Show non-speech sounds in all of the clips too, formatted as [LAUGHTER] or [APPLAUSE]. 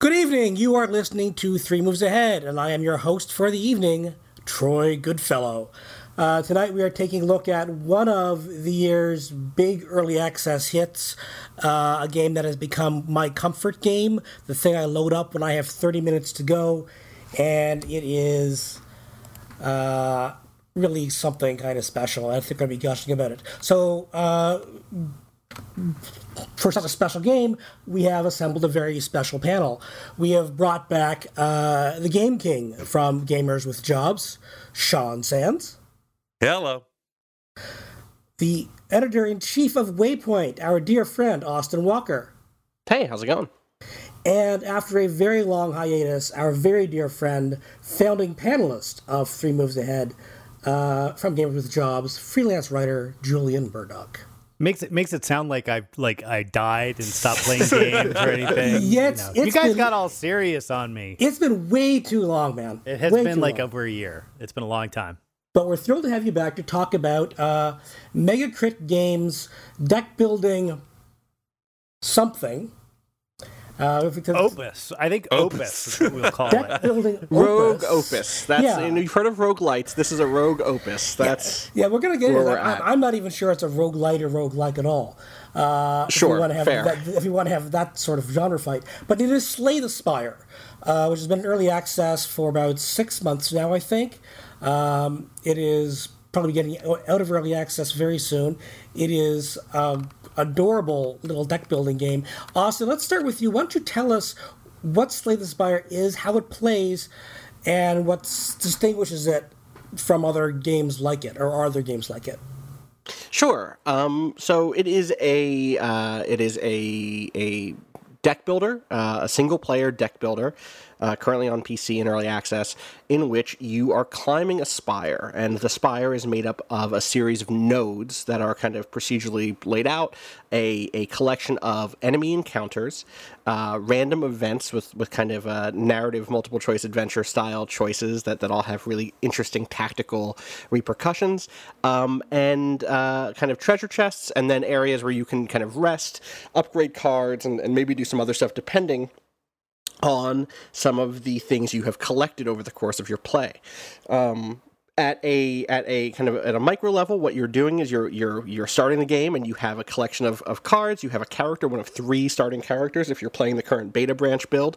Good evening. You are listening to Three Moves Ahead, and I am your host for the evening, Troy Goodfellow. Uh, tonight we are taking a look at one of the year's big early access hits, uh, a game that has become my comfort game, the thing I load up when I have 30 minutes to go, and it is uh, really something kind of special. I think I'll be gushing about it. So, uh, for such a special game, we have assembled a very special panel. We have brought back uh, the Game King from Gamers with Jobs, Sean Sands. Hello. The editor in chief of Waypoint, our dear friend, Austin Walker. Hey, how's it going? And after a very long hiatus, our very dear friend, founding panelist of Three Moves Ahead uh, from Gamers with Jobs, freelance writer Julian Murdoch. Makes it makes it sound like I like I died and stopped playing [LAUGHS] games or anything. Yeah, you, know. it's You guys been- got all serious on me. It's been way too long, man. It has Way been like long. over a year. It's been a long time. But we're thrilled to have you back to talk about uh, Mega Crit Games deck building something. Uh, Opus. I think Opus, is what we'll call [LAUGHS] deck it. building Rogue opus. Opus. That's Yeah. and you've heard of Roguelites. This is a Rogue Opus. That's Yeah, we're gonna get into that. I, I'm not even sure it's a roguelite or rogue like at all. Uh, if Sure, you want to have fair. That, if you want to have that sort of genre fight, but it is Slay the Spire, uh, which has been in early access for about six months now, I think. Um, it is probably getting out of early access very soon. It is um, adorable little deck building game. Austin, let's start with you. Why don't you tell us what Slay the Spire is, how it plays, and what distinguishes it from other games like it, or are other games like it? Sure. Um, so it is a uh, it is a a deck builder, uh, a single player deck builder, uh, currently on PC in early access, in which you are climbing a spire, and the spire is made up of a series of nodes that are kind of procedurally laid out, a a collection of enemy encounters, uh, random events with with kind of a narrative multiple choice adventure style choices that that all have really interesting tactical repercussions, um, and uh, kind of treasure chests, and then areas where you can kind of rest, upgrade cards, and, and maybe do some other stuff depending on some of the things you have collected over the course of your play. Um, at a at a kind of at a micro level, what you're doing is you're you're you're starting the game and you have a collection of, of cards. You have a character, one of three starting characters if you're playing the current beta branch build,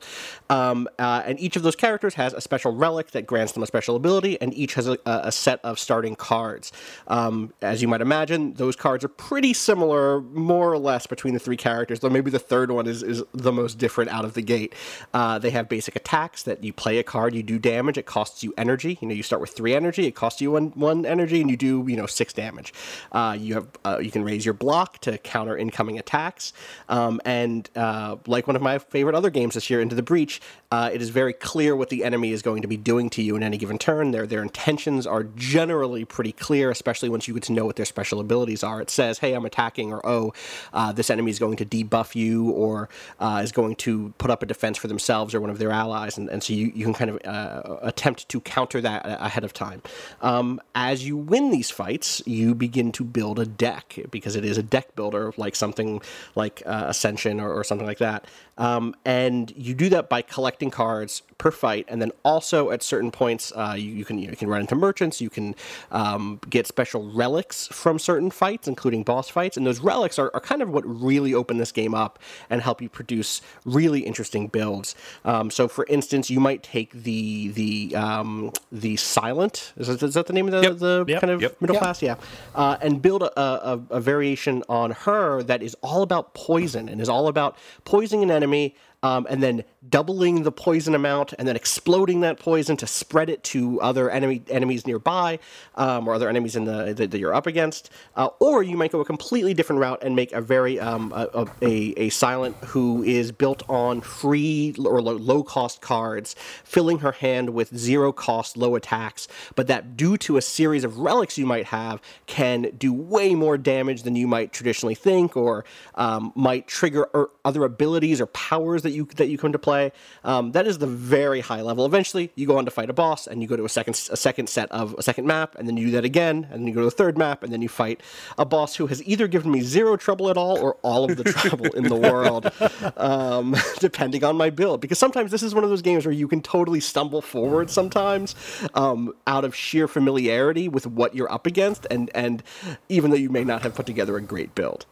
um, uh, and each of those characters has a special relic that grants them a special ability, and each has a, a set of starting cards. Um, as you might imagine, those cards are pretty similar, more or less, between the three characters. Though maybe the third one is is the most different out of the gate. Uh, they have basic attacks that you play a card, you do damage. It costs you energy. You know, you start with three energy. It costs you one one energy, and you do you know six damage. Uh, you have uh, you can raise your block to counter incoming attacks. Um, and uh, like one of my favorite other games this year, Into the Breach, uh, it is very clear what the enemy is going to be doing to you in any given turn. Their their intentions are generally pretty clear, especially once you get to know what their special abilities are. It says, "Hey, I'm attacking," or "Oh, uh, this enemy is going to debuff you," or uh, is going to put up a defense for themselves or one of their allies, and, and so you, you can kind of attempt to counter that ahead of time. Um, as you win these fights, you begin to build a deck because it is a deck builder, like something like uh, Ascension or, or something like that. Um, and you do that by collecting cards per fight, and then also at certain points, uh, you, you can you, can run into merchants. You can um, get special relics from certain fights, including boss fights, and those relics are, are kind of what really open this game up and help you produce really interesting builds. Um, so, for instance, you might take the the um, the silent is that, is that the name of the, Yep. the Yep. kind of Yep. middle Yep. class? Yeah, uh, and build a, a, a variation on her that is all about poison and is all about poisoning an enemy. Um, and then doubling the poison amount, and then exploding that poison to spread it to other enemy enemies nearby, um, or other enemies in the that, you're up against. Uh, or you might go a completely different route and make a very um, a, a, a silent who is built on free or low low cost cards, filling her hand with zero cost low attacks, but that due to a series of relics you might have can do way more damage than you might traditionally think, or um, might trigger or other abilities or powers that that you that you come to play. Um, that is the very high level. Eventually, you go on to fight a boss, and you go to a second a second set of a second map, and then you do that again, and then you go to the third map, and then you fight a boss who has either given me zero trouble at all or all of the trouble in the world, [LAUGHS] um, [LAUGHS] depending on my build. Because sometimes this is one of those games where you can totally stumble forward sometimes um, out of sheer familiarity with what you're up against, and and even though you may not have put together a great build.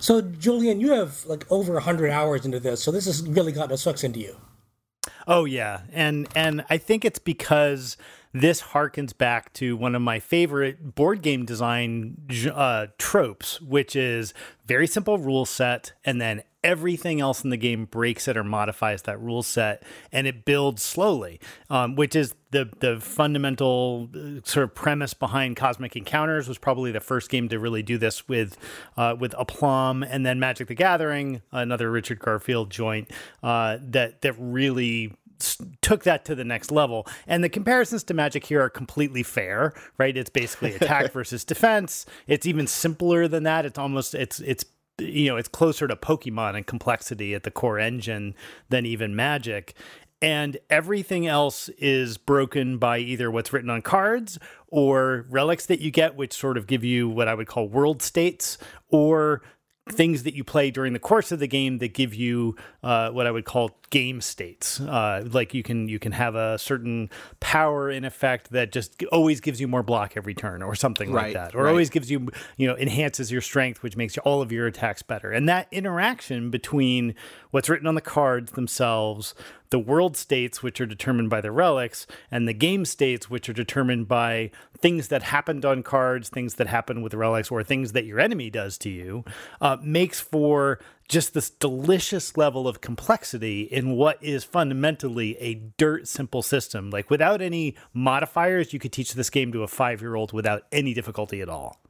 So, Julian, you have like over 100 hours into this, so this has really gotten its hooks into you. Oh yeah, and and I think it's because this harkens back to one of my favorite board game design uh, tropes, which is very simple rule set, and then everything else in the game breaks it or modifies that rule set, and it builds slowly, um, which is the the fundamental uh, sort of premise behind Cosmic Encounters. Was probably the first game to really do this with uh, with Aplomb, and then Magic the Gathering, another Richard Garfield joint uh, that that really took that to the next level. And the comparisons to Magic here are completely fair, right? It's basically attack [LAUGHS] versus defense. It's even simpler than that. It's almost it's it's you know, it's closer to Pokemon and complexity at the core engine than even Magic. And everything else is broken by either what's written on cards or relics that you get, which sort of give you what I would call world states, or things that you play during the course of the game that give you uh, what I would call game states. Uh, like you can you can have a certain power in effect that just always gives you more block every turn, or something right, like that, or right. always gives you you know enhances your strength, which makes all of your attacks better. And that interaction between what's written on the cards themselves, the world states, which are determined by the relics, and the game states, which are determined by things that happened on cards, things that happen with relics, or things that your enemy does to you, uh, makes for just this delicious level of complexity in what is fundamentally a dirt simple system. Like without any modifiers, you could teach this game to a five year old without any difficulty at all.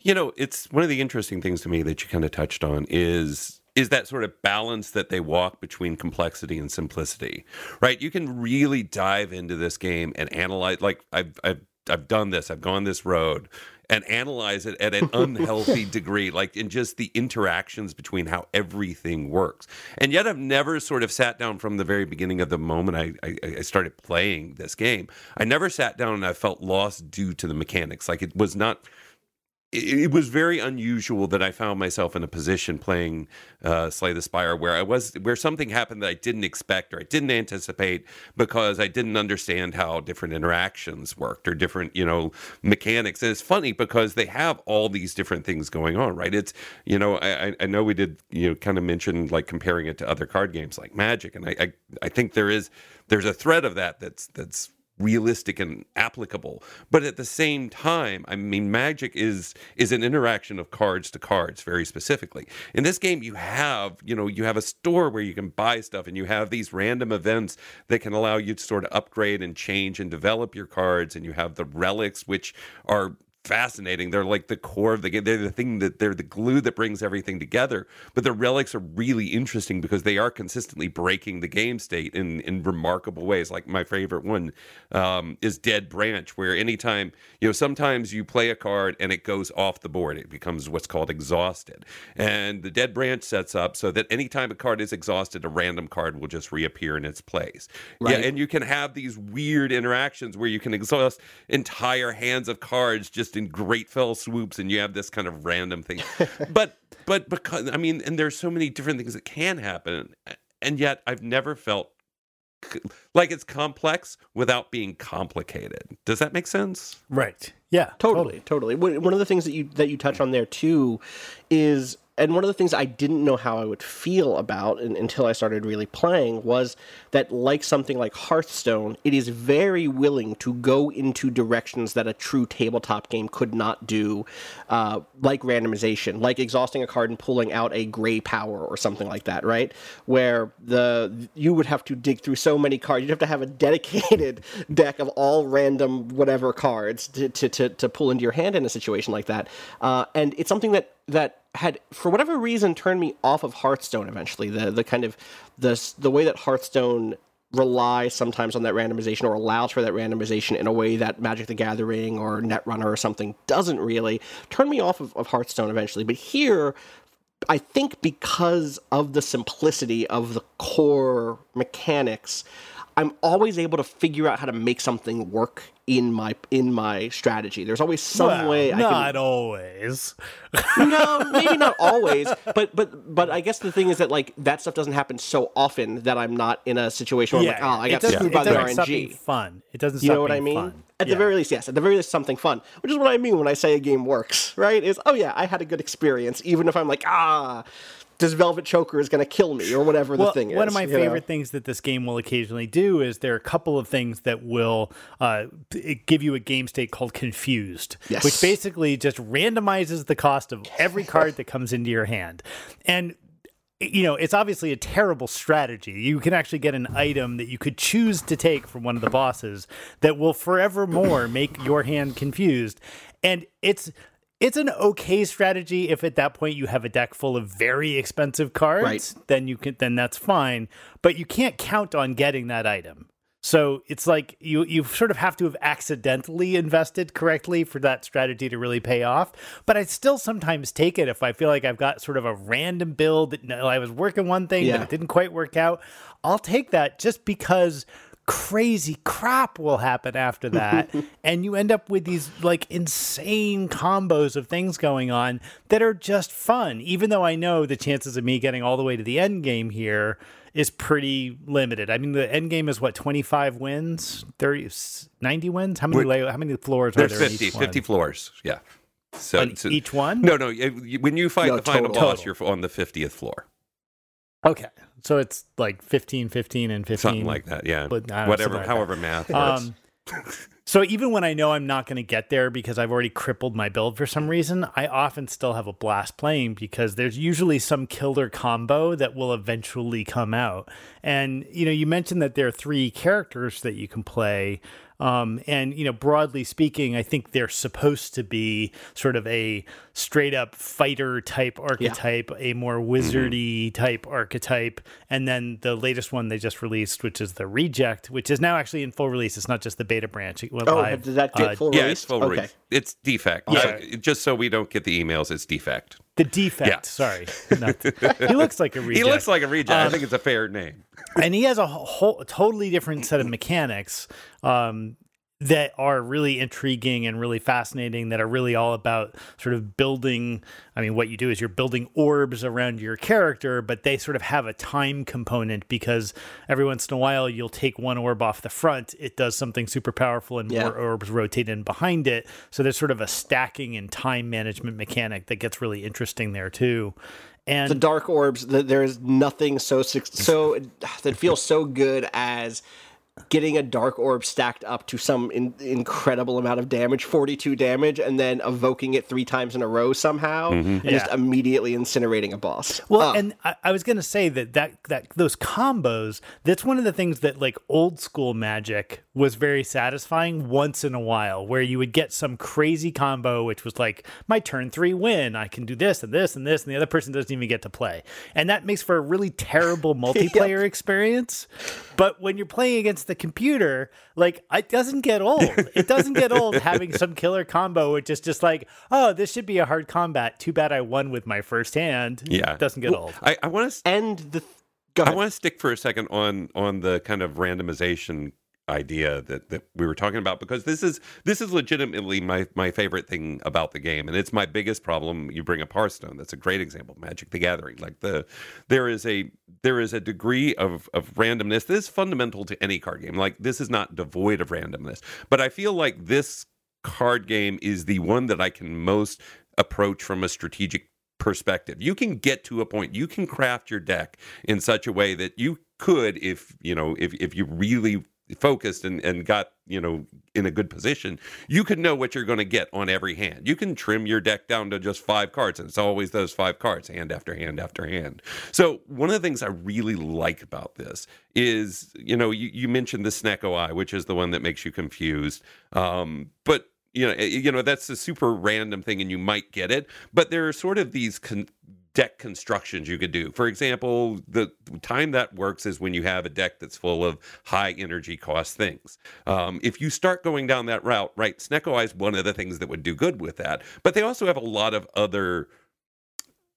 You know, it's one of the interesting things to me that you kind of touched on is is that sort of balance that they walk between complexity and simplicity, right? You can really dive into this game and analyze. Like I've I've I've done this. I've gone this road and analyze it at an [LAUGHS] unhealthy degree, like in just the interactions between how everything works. And yet, I've never sort of sat down from the very beginning of the moment I, I, I started playing this game. I never sat down and I felt lost due to the mechanics. Like it was not it, was very unusual that I found myself in a position playing uh, Slay the Spire where I was where something happened that I didn't expect or I didn't anticipate because I didn't understand how different interactions worked or different you know mechanics. And it's funny because they have all these different things going on, right? It's you know I, I know we did you know kind of mention like comparing it to other card games like Magic, and I, I I think there is there's a thread of that that's that's realistic and applicable. But at the same time i mean magic is is an interaction of cards to cards very specifically. In this game you have you know you have a store where you can buy stuff and you have these random events that can allow you to sort of upgrade and change and develop your cards and you have the relics which are fascinating. They're like the core of the game. They're the thing that they're the glue that brings everything together. But the relics are really interesting because they are consistently breaking the game state in in remarkable ways. Like my favorite one um, is Dead Branch, where anytime you know sometimes you play a card and it goes off the board, it becomes what's called exhausted. And the Dead Branch sets up so that anytime a card is exhausted, a random card will just reappear in its place. Right. Yeah, and you can have these weird interactions where you can exhaust entire hands of cards just just in great fell swoops and you have this kind of random thing. [LAUGHS] but but because I mean, and there's so many different things that can happen, and yet I've never felt like it's complex without being complicated. Does that make sense? Right. Yeah. Totally. Totally. totally. One of the things that you that you touch on there too is and one of the things I didn't know how I would feel about until I started really playing was that, like something like Hearthstone, it is very willing to go into directions that a true tabletop game could not do, uh, like randomization, like exhausting a card and pulling out a gray power or something like that, right? Where the you would have to dig through so many cards, you'd have to have a dedicated [LAUGHS] deck of all random whatever cards to, to, to, to pull into your hand in a situation like that. Uh, and it's something that that had for whatever reason turned me off of Hearthstone eventually. The the kind of the the way that Hearthstone relies sometimes on that randomization or allows for that randomization in a way that Magic the Gathering or Netrunner or something doesn't really turn me off of, of Hearthstone eventually. But here I think because of the simplicity of the core mechanics, I'm always able to figure out how to make something work in my in my strategy. There's always some Well, way I can not always. [LAUGHS] no, maybe not [LAUGHS] always, but but but I guess the thing is that like that stuff doesn't happen so often that I'm not in a situation where I'm like, oh, I got screwed by the doesn't stop being RNG. fun. It doesn't. You know what I mean? Fun. At Yeah. the very least, yes. At the very least, something fun, which is what I mean when I say a game works. Right? Is oh yeah, I had a good experience, even if I'm like ah, this Velvet Choker is going to kill me or whatever the well, thing is. one of my you know? favorite things that this game will occasionally do is there are a couple of things that will uh, give you a game state called confused, Yes. which basically just randomizes the cost of every card that comes into your hand, and you know it's obviously a terrible strategy. You can actually get an item that you could choose to take from one of the bosses that will forevermore make your hand confused, and it's. It's an okay strategy if at that point you have a deck full of very expensive cards Right. then you can then that's fine but you can't count on getting that item so it's like you you sort of have to have accidentally invested correctly for that strategy to really pay off but i still sometimes take it if i feel like i've got sort of a random build that i was working one thing Yeah. but it didn't quite work out i'll take that just because crazy crap will happen after that [LAUGHS] and you end up with these like insane combos of things going on that are just fun even though i know the chances of me getting all the way to the end game here is pretty limited i mean the end game is what 25 wins 30 90 wins how many lay, how many floors are There's there in 50, each 50 one? floors. Yeah. So, On so- each one? No, no. When you fight No, the final total. boss, you're on the 50th floor. okay so it's like 15 15 and 15 Something like that. Yeah. But, know, Whatever, something like that. however math works. Um, so even when I know I'm not going to get there because I've already crippled my build for some reason, I often still have a blast playing because there's usually some killer combo that will eventually come out. And you know, you mentioned that there are three characters that you can play. Um, and you know, broadly speaking, I think they're supposed to be sort of a straight up fighter type archetype, a more wizardy type archetype, and then the latest one they just released, which is the Reject, which is now actually in full release. It's not just the beta branch. It went Oh, live. did that get uh, full yeah, release? it's full okay. release. It's defect. Yeah. Uh, just so we don't get the emails, it's defect. The defect. Yeah. Sorry, Not the- he looks like a reject. [LAUGHS] He looks like a reject. Um, I think it's a fair name. and he has a whole totally different set of mechanics um, that are really intriguing and really fascinating that are really all about sort of building i mean what you do is you're building orbs around your character but they sort of have a time component because every once in a while you'll take one orb off the front it does something super powerful and Yeah. more orbs rotate in behind it so there's sort of a stacking and time management mechanic that gets really interesting there too and the dark orbs th- there is nothing so so that feels so good as getting a dark orb stacked up to some in, incredible amount of damage 42 damage and then evoking it three times in a row somehow mm-hmm. and just immediately incinerating a boss Well, Oh, and I, I was gonna say that that that those combos. That's one of the things that like old school Magic was very satisfying once in a while, where you would get some crazy combo, which was like my turn three win. I can do this and this and this, and the other person doesn't even get to play, and that makes for a really terrible [LAUGHS] multiplayer experience. But when you're playing against the computer, like it doesn't get old. It doesn't get old [LAUGHS] having some killer combo, which is just like, oh, this should be a hard combat. Too bad I won with my first hand. Yeah. It doesn't get old. I, I want to end the go I want to stick for a second on on the kind of randomization idea that, that we were talking about because this is this is legitimately my my favorite thing about the game and it's my biggest problem. You bring up Hearthstone. That's a great example. Magic the Gathering. Like the there is a there is a degree of of randomness that is fundamental to any card game. Like this is not devoid of randomness. But I feel like this card game is the one that I can most approach from a strategic perspective. You can get to a point, you can craft your deck in such a way that you could, if you know, if if you really focused and, and got, you know, in a good position, you can know what you're going to get on every hand. You can trim your deck down to just five cards, and it's always those five cards, hand after hand after hand. So one of the things I really like about this is, you know, you, you mentioned the Snecko Eye, which is the one that makes you confused. Um, but you know, eh, you know that's a super random thing, and you might get it. But there are sort of these con- deck constructions you could do. For example, the time that works is when you have a deck that's full of high energy cost things. Um, if you start going down that route, right, Snecko Eye is one of the things that would do good with that. But they also have a lot of other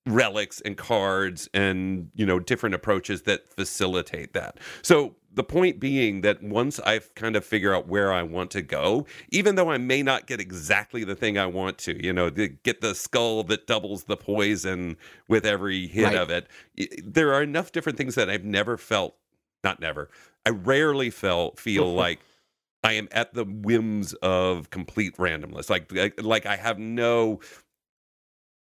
relics and cards and you know different approaches that facilitate that so the point being that once I've kind of figure out where I want to go, even though I may not get exactly the thing I want to, you know, get the skull that doubles the poison with every hit right. of it, there are enough different things that I've never felt, not never, I rarely felt feel [LAUGHS] like I am at the whims of complete randomness. Like, like I have no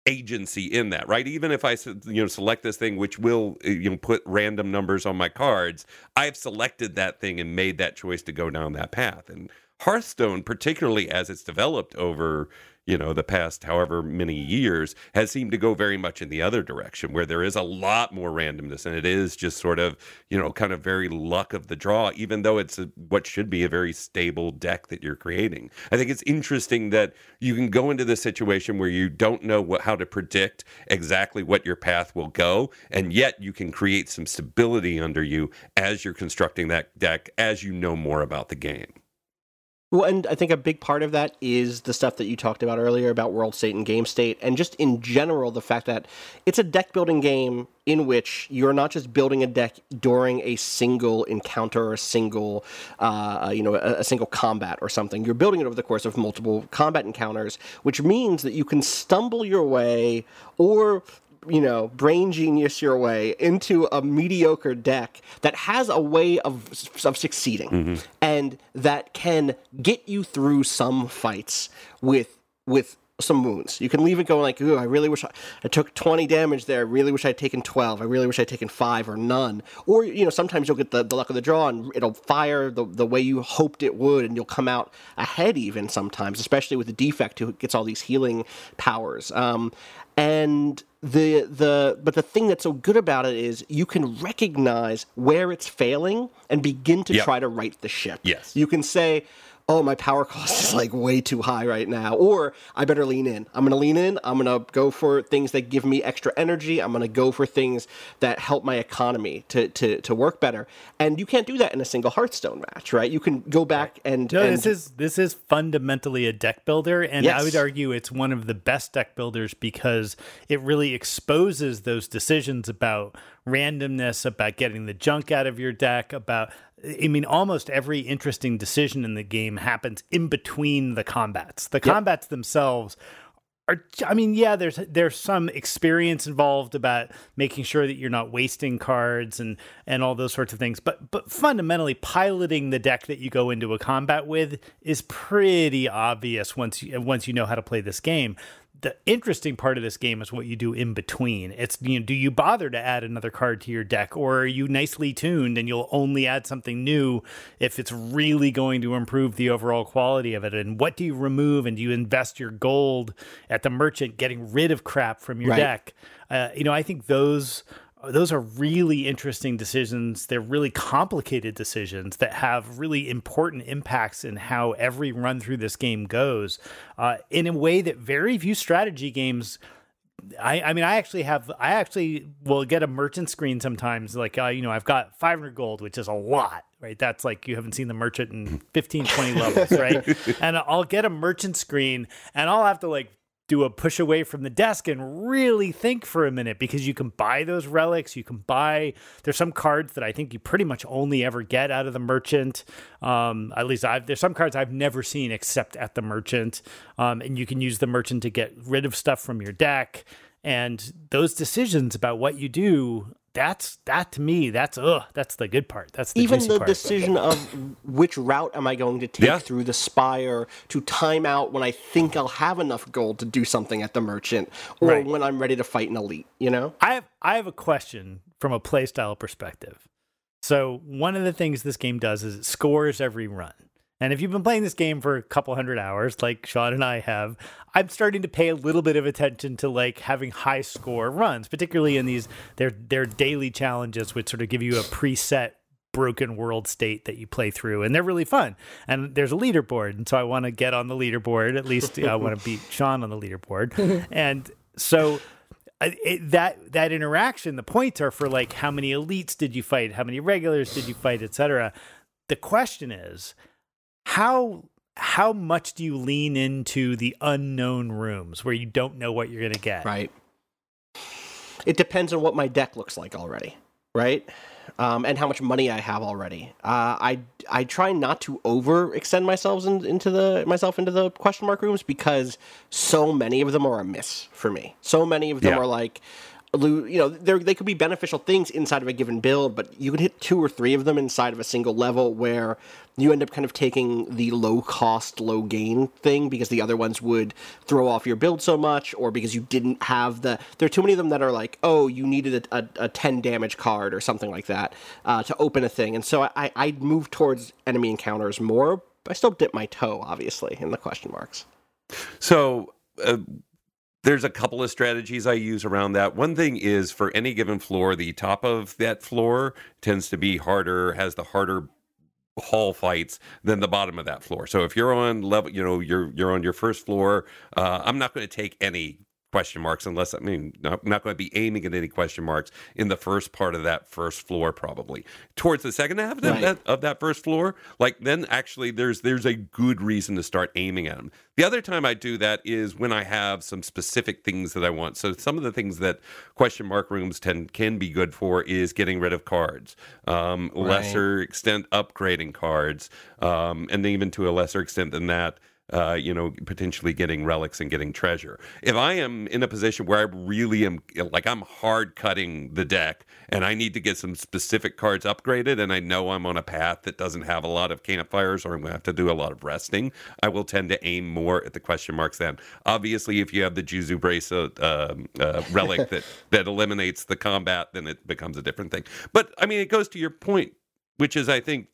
agency in that, right? Even if I you know select this thing which will uh, you know put random numbers on my cards, I've selected that thing and made that choice to go down that path. And Hearthstone, particularly as it's developed over you know the past however many years has seemed to go very much in the other direction where there is a lot more randomness and it is just sort of you know kind of very luck of the draw even though it's a, what should be a very stable deck that you're creating. I think it's interesting that you can go into this situation where you don't know what, how to predict exactly what your path will go and yet you can create some stability under you as you're constructing that deck as you know more about the game well, and I think a big part of that is the stuff that you talked about earlier about world state and game state, and just in general, the fact that it's a deck building game in which you're not just building a deck during a single encounter or a single, uh, you know, a, a, single combat or something. You're building it over the course of multiple combat encounters, which means that you can stumble your way or you know, brain genius your way into a mediocre deck that has a way of, of succeeding mm-hmm. and that can get you through some fights with with some wounds. You can leave it going like, ooh, I really wish I, I, took 20 damage there. I really wish I'd taken 12. I really wish I'd taken 5 or none. Or, you know, sometimes you'll get the, the luck of the draw and it'll fire the, the way you hoped it would and you'll come out ahead even sometimes, especially with the defect who gets all these healing powers. Um, and the the but the thing that's so good about it is you can recognize where it's failing and begin to yep. try to right the ship. Yes. You can say, oh, my power cost is like way too high right now, or I better lean in. I'm going to lean in. I'm going to go for things that give me extra energy. I'm going to go for things that help my economy to, to, to work better. And you can't do that in a single Hearthstone match, right? You can go back and no. And... This is this is fundamentally a deck builder, and yes. I would argue it's one of the best deck builders because it really exposes those decisions about randomness, about getting the junk out of your deck, about I mean, almost every interesting decision in the game happens in between the combats. The yep. combats themselves are, I mean, yeah, there's there's some experience involved about making sure that you're not wasting cards and and all those sorts of things. But but fundamentally, piloting the deck that you go into a combat with is pretty obvious once you once you know how to play this game the interesting part of this game is what you do in between. It's you know, do you bother to add another card to your deck, or are you nicely tuned and you'll only add something new if it's really going to improve the overall quality of it? And what do you remove? And do you invest your gold at the merchant, getting rid of crap from your right. deck? Uh, you know, I think those those are really interesting decisions. They're really complicated decisions that have really important impacts in how every run through this game goes uh, in a way that very few strategy games. I, I mean, I actually have, I actually will get a merchant screen sometimes. Like, uh, you know, I've got 500 gold, which is a lot, right? That's like you haven't seen the merchant in 15, 20 levels, right? [LAUGHS] and I'll get a merchant screen and I'll have to like do a push away from the desk and really think for a minute because you can buy those relics. You can buy, there's some cards that I think you pretty much only ever get out of the merchant. Um, at least I've, there's some cards I've never seen except at the merchant. Um, and you can use the merchant to get rid of stuff from your deck. And those decisions about what you do that's that to me that's ugh that's the good part that's the even the part. decision of which route am i going to take yeah. through the spire to time out when i think i'll have enough gold to do something at the merchant or right. when i'm ready to fight an elite you know i have i have a question from a playstyle perspective so one of the things this game does is it scores every run and if you've been playing this game for a couple hundred hours, like Sean and I have, I'm starting to pay a little bit of attention to like having high score runs, particularly in these their their daily challenges, which sort of give you a preset broken world state that you play through and they're really fun. And there's a leaderboard and so i want to get on the leaderboard at least i want to beat sean on the leaderboard. [LAUGHS] And so it, that that interaction the points are for like how many elites did you fight? How many regulars did you fight? Etc the question is how how much do you lean into the unknown rooms where you don't know what you're going to get? Right. it depends on what my deck looks like already, right? Um, and how much money I have already. Uh, I I try not to overextend myself in, into the myself into the question mark rooms because so many of them are a miss for me. So many of them Yeah. are like you know they could be beneficial things inside of a given build but you could hit two or three of them inside of a single level where you end up kind of taking the low cost low gain thing because the other ones would throw off your build so much or because you didn't have the there are too many of them that are like oh you needed a, a, a 10 damage card or something like that uh, to open a thing. And so i i move towards enemy encounters more i still dip my toe obviously in the question marks. So uh, there's a couple of strategies I use around that. One thing is for any given floor, the top of that floor tends to be harder, has the harder hall fights than the bottom of that floor. So if you're on level, you know, you're you're on your first floor, uh, I'm not going to take any question marks unless I mean not, not going to be aiming at any question marks in the first part of that first floor probably. Towards the second half of that, of that first floor like then actually there's there's a good reason to start aiming at them the other time i do that is when i have some specific things that i want. So some of the things that question mark rooms tend can be good for is getting rid of cards um, lesser extent upgrading cards um, and even to a lesser extent than that uh, you know, potentially getting relics and getting treasure. If I am in a position where I really am, like I'm hard cutting the deck and I need to get some specific cards upgraded, and I know I'm on a path that doesn't have a lot of campfires or I'm going to have to do a lot of resting, I will tend to aim more at the question marks then. Obviously, if you have the Juzu bracelet um, uh, relic that, [LAUGHS] that eliminates the combat, then it becomes a different thing. But I mean, it goes to your point, which is, I think,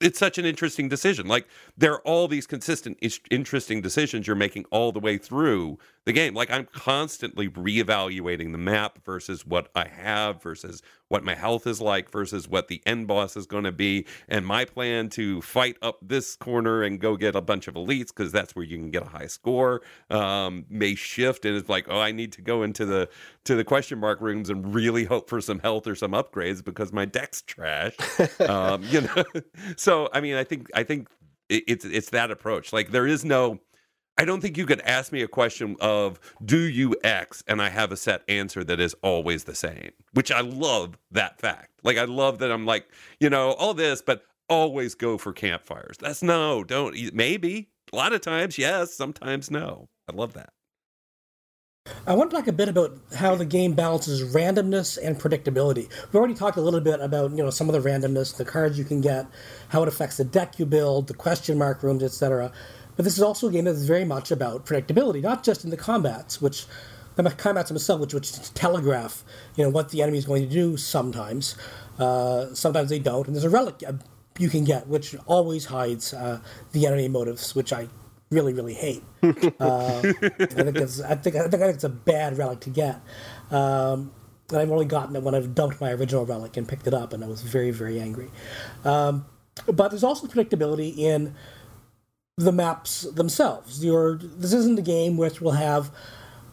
it's such an interesting decision. Like there are all these consistent, interesting decisions you're making all the way through the game. Like I'm constantly reevaluating the map versus what I have versus what my health is like versus what the end boss is going to be, and my plan to fight up this corner and go get a bunch of elites because that's where you can get a high score um, may shift, and it's like, oh, I need to go into the to the question mark rooms and really hope for some health or some upgrades because my deck's trash. [LAUGHS] um, you know, [LAUGHS] so I mean, I think I think it, it's it's that approach. Like there is no. I don't think you could ask me a question of do you X and I have a set answer that is always the same, which I love that fact. Like I love that I'm like, you know, all this, but always go for campfires. That's no, don't maybe. A lot of times, yes, sometimes no. I love that. I want to talk a bit about how the game balances randomness and predictability. We've already talked a little bit about you know some of the randomness, the cards you can get, how it affects the deck you build, the question mark rooms, etc. But this is also a game that's very much about predictability, not just in the combats, which the combats themselves, which which telegraph you know what the enemy is going to do. Sometimes, uh, sometimes they don't, and there's a relic you can get which always hides uh, the enemy motives, which I really really hate. [LAUGHS] Uh, I think it's I think I think it's a bad relic to get. Um, and I've only gotten it when I've dumped my original relic and picked it up, and I was very very angry. Um, but there's also predictability in the maps themselves. Your this isn't a game which will have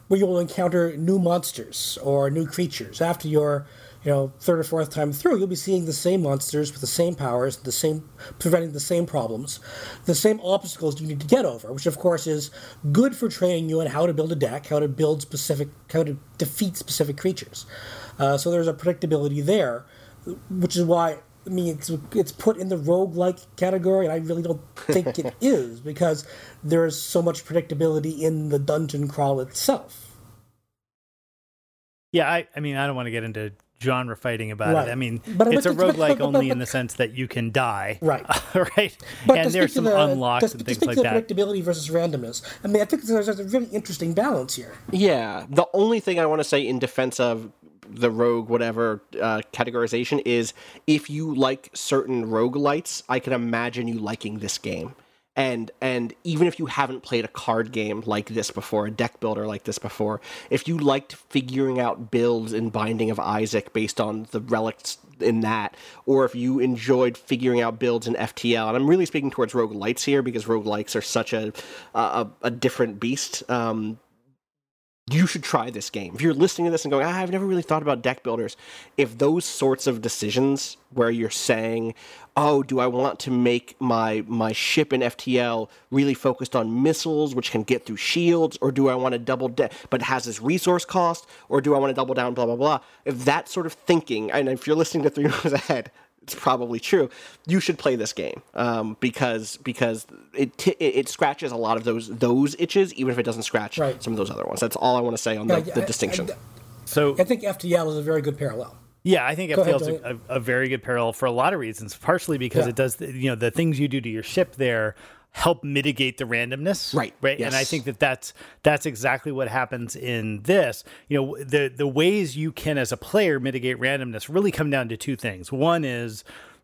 where you will encounter new monsters or new creatures after your you know third or fourth time through you'll be seeing the same monsters with the same powers the same preventing the same problems the same obstacles you need to get over which of course is good for training you on how to build a deck how to build specific how to defeat specific creatures uh, so there's a predictability there which is why I mean, it's, it's put in the roguelike category, and I really don't think it [LAUGHS] is because there is so much predictability in the dungeon crawl itself. Yeah, I, I mean, I don't want to get into genre fighting about Right. it. I mean, But- it's but- a but- roguelike but- but- only in the sense that you can die. Right. [LAUGHS] right. But and there's some the, unlocks to, and to things like that. predictability versus randomness. I mean, I think there's, there's a really interesting balance here. Yeah, the only thing I want to say in defense of the rogue whatever uh, categorization is if you like certain roguelites, I can imagine you liking this game. And and even if you haven't played a card game like this before, a deck builder like this before, if you liked figuring out builds in Binding of Isaac based on the relics in that, or if you enjoyed figuring out builds in FTL, and I'm really speaking towards roguelites here because roguelikes are such a a, a different beast. Um, you should try this game. If you're listening to this and going, ah, I've never really thought about deck builders, if those sorts of decisions where you're saying, oh, do I want to make my my ship in FTL really focused on missiles, which can get through shields, or do I want to double down, but has this resource cost, or do I want to double down, blah blah blah? If that sort of thinking, and if you're listening to Three Moves Ahead, it's probably true. You should play this game um, because because it, t- it scratches a lot of those those itches, even if it doesn't scratch right. some of those other ones. That's all I want to say on the, the distinction. I, I, so I think FTL is a very good parallel. Yeah, I think FTL is a, a, very good parallel for a lot of reasons. Partially because yeah. it does, you know, the things you do to your ship there help mitigate the randomness right. right? Yes. and i think that that's that's exactly what happens in this. You know the the ways you can as a player mitigate randomness really come down to two things. One is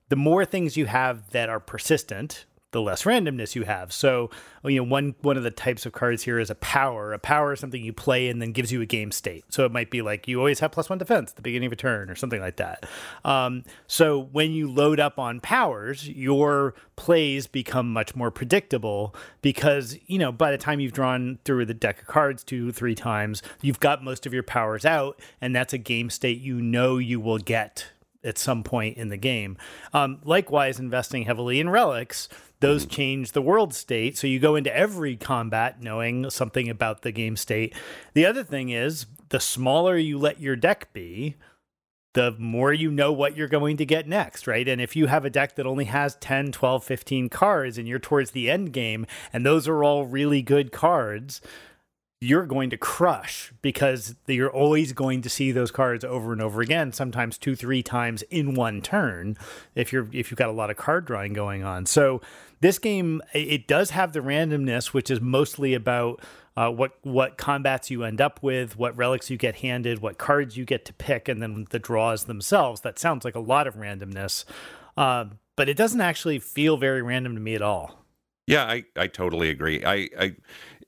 the more things you have that are persistent the less randomness you have. So, you know, one one of the types of cards here is a power. A power is something you play and then gives you a game state. So it might be like you always have plus one defense at the beginning of a turn or something like that. Um, so when you load up on powers, your plays become much more predictable because you know by the time you've drawn through the deck of cards two three times, you've got most of your powers out, and that's a game state you know you will get at some point in the game. Um, likewise, investing heavily in relics, those mm-hmm. change the world state. So you go into every combat knowing something about the game state. The other thing is, the smaller you let your deck be, the more you know what you're going to get next, right? And if you have a deck that only has 10, 12, 15 cards and you're towards the end game and those are all really good cards, you're going to crush because you're always going to see those cards over and over again sometimes two three times in one turn if you're if you've got a lot of card drawing going on so this game it does have the randomness which is mostly about uh, what what combats you end up with, what relics you get handed, what cards you get to pick, and then the draws themselves. That sounds like a lot of randomness, uh, but it doesn't actually feel very random to me at all. Yeah, I, I totally agree. I, I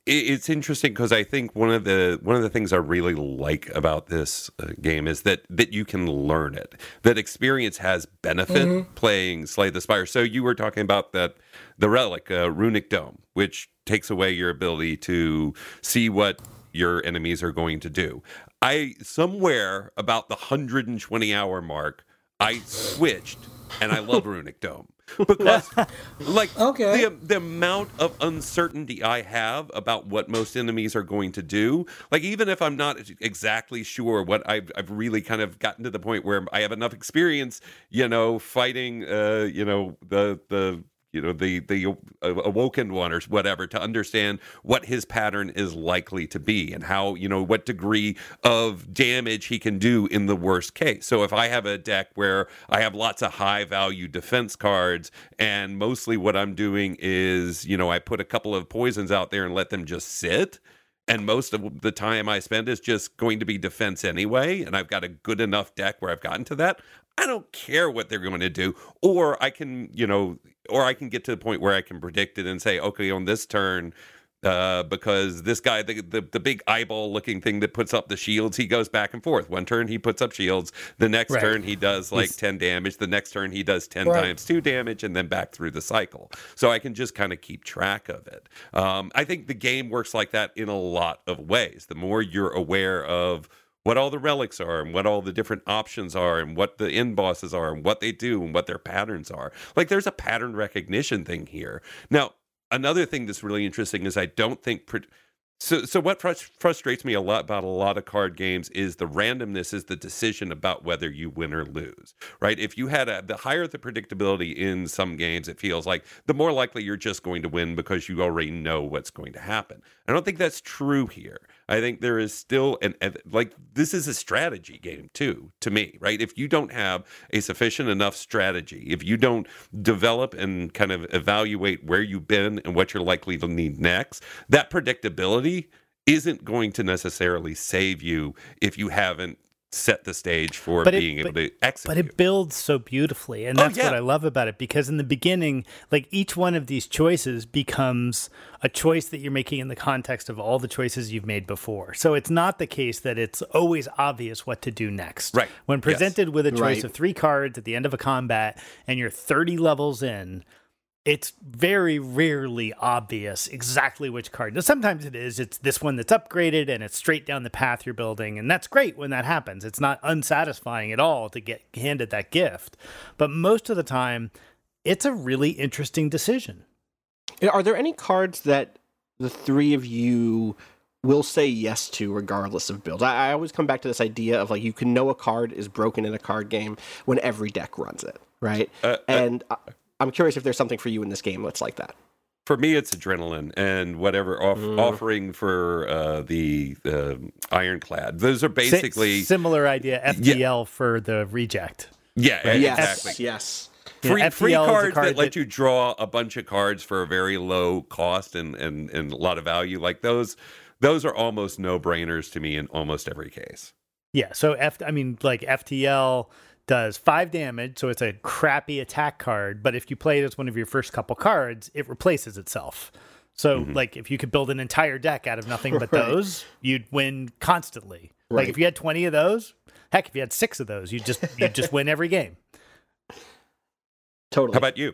it's interesting because I think one of the one of the things I really like about this uh, game is that that you can learn it. That experience has benefit mm-hmm. playing Slay the Spire. So you were talking about that the relic uh, runic dome, which takes away your ability to see what your enemies are going to do. I somewhere about the 120 hour mark, I switched and I love [LAUGHS] runic dome because [LAUGHS] like okay. the the amount of uncertainty I have about what most enemies are going to do, like even if I'm not exactly sure what I've I've really kind of gotten to the point where I have enough experience, you know, fighting uh, you know, the the you know the the awoken one or whatever to understand what his pattern is likely to be and how you know what degree of damage he can do in the worst case so if i have a deck where i have lots of high value defense cards and mostly what i'm doing is you know i put a couple of poisons out there and let them just sit and most of the time I spend is just going to be defense anyway, and I've got a good enough deck where I've gotten to that. I don't care what they're going to do, or I can, you know, or I can get to the point where I can predict it and say, okay, on this turn, uh, because this guy, the, the, the big eyeball looking thing that puts up the shields, he goes back and forth. One turn he puts up shields, the next right. turn he does like He's... ten damage, the next turn he does ten right. times two damage, and then back through the cycle. So I can just kind of keep track of it. Um, I think the game works like that in a lot of ways. The more you're aware of what all the relics are and what all the different options are and what the end bosses are and what they do and what their patterns are. Like there's a pattern recognition thing here. Now, another thing that's really interesting is I don't think so, so what frustrates me a lot about a lot of card games is the randomness is the decision about whether you win or lose, right? If you had a, the higher the predictability in some games, it feels like the more likely you're just going to win because you already know what's going to happen. I don't think that's true here. I think there is still an, like this is a strategy game too to me, right? If you don't have a sufficient enough strategy, if you don't develop and kind of evaluate where you've been and what you're likely to need next, that predictability isn't going to necessarily save you if you haven't set the stage for but being it, able but, to execute. But it builds so beautifully, and oh, that's oh, yeah. what I love about it. Because in the beginning, like each one of these choices becomes a choice that you're making in the context of all the choices you've made before. So it's not the case that it's always obvious what to do next. Right. When presented yes. with a choice right. of three cards at the end of a combat, and you're 30 levels in, it's very rarely obvious exactly which card. Now, sometimes it is. It's this one that's upgraded and it's straight down the path you're building, and that's great when that happens. It's not unsatisfying at all to get handed that gift, but most of the time, it's a really interesting decision. Are there any cards that the three of you will say yes to regardless of build? I, I always come back to this idea of like you can know a card is broken in a card game when every deck runs it, right? Uh, uh, and I, I'm curious if there's something for you in this game that's like that. For me, it's adrenaline and whatever off- Mm. offering for uh, the uh, ironclad. Those are basically Si- similar idea FTL for the reject. yeah, Yes, exactly. yes. Yeah, Free, free FTL is a cards card that let you draw a bunch of cards for a very low cost and, and, and a lot of value. Like those, those are almost no brainers to me in almost every case. Yeah, so F I mean like FTL does 5 damage, so it's a crappy attack card, but if you play it as one of your first couple cards, it replaces itself. So like if you could build an entire deck out of nothing but [LAUGHS] Right. those, you'd win constantly. Like if you had 20 of those, heck if you had 6 of those, you just you just win every game. Totally. How about you?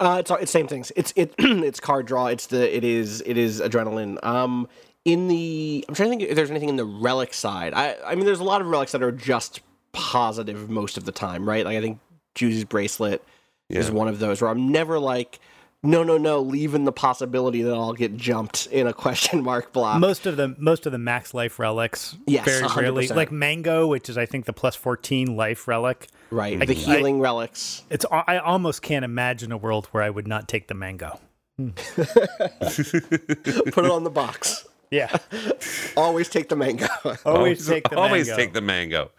Uh, it's it's same things. It's it [CLEARS THROAT] it's card draw. It's the it is it is adrenaline. Um, in the I'm trying to think if there's anything in the relic side. I I mean, there's a lot of relics that are just positive most of the time, right? Like I think Juzu bracelet is one of those where I'm never like, no, no, no, leaving the possibility that I'll get jumped in a [LAUGHS] question mark block. most of the most of the max life relics Yes, very 100%. like mango, which is I think the plus 14 life relic. right, Like, the I- healing relics. It's I almost can't imagine a world where I would not take the mango. [LAUGHS] Put it on the box. Yeah. [LAUGHS] Always take the mango. [LAUGHS] Always take the always mango. take the mango.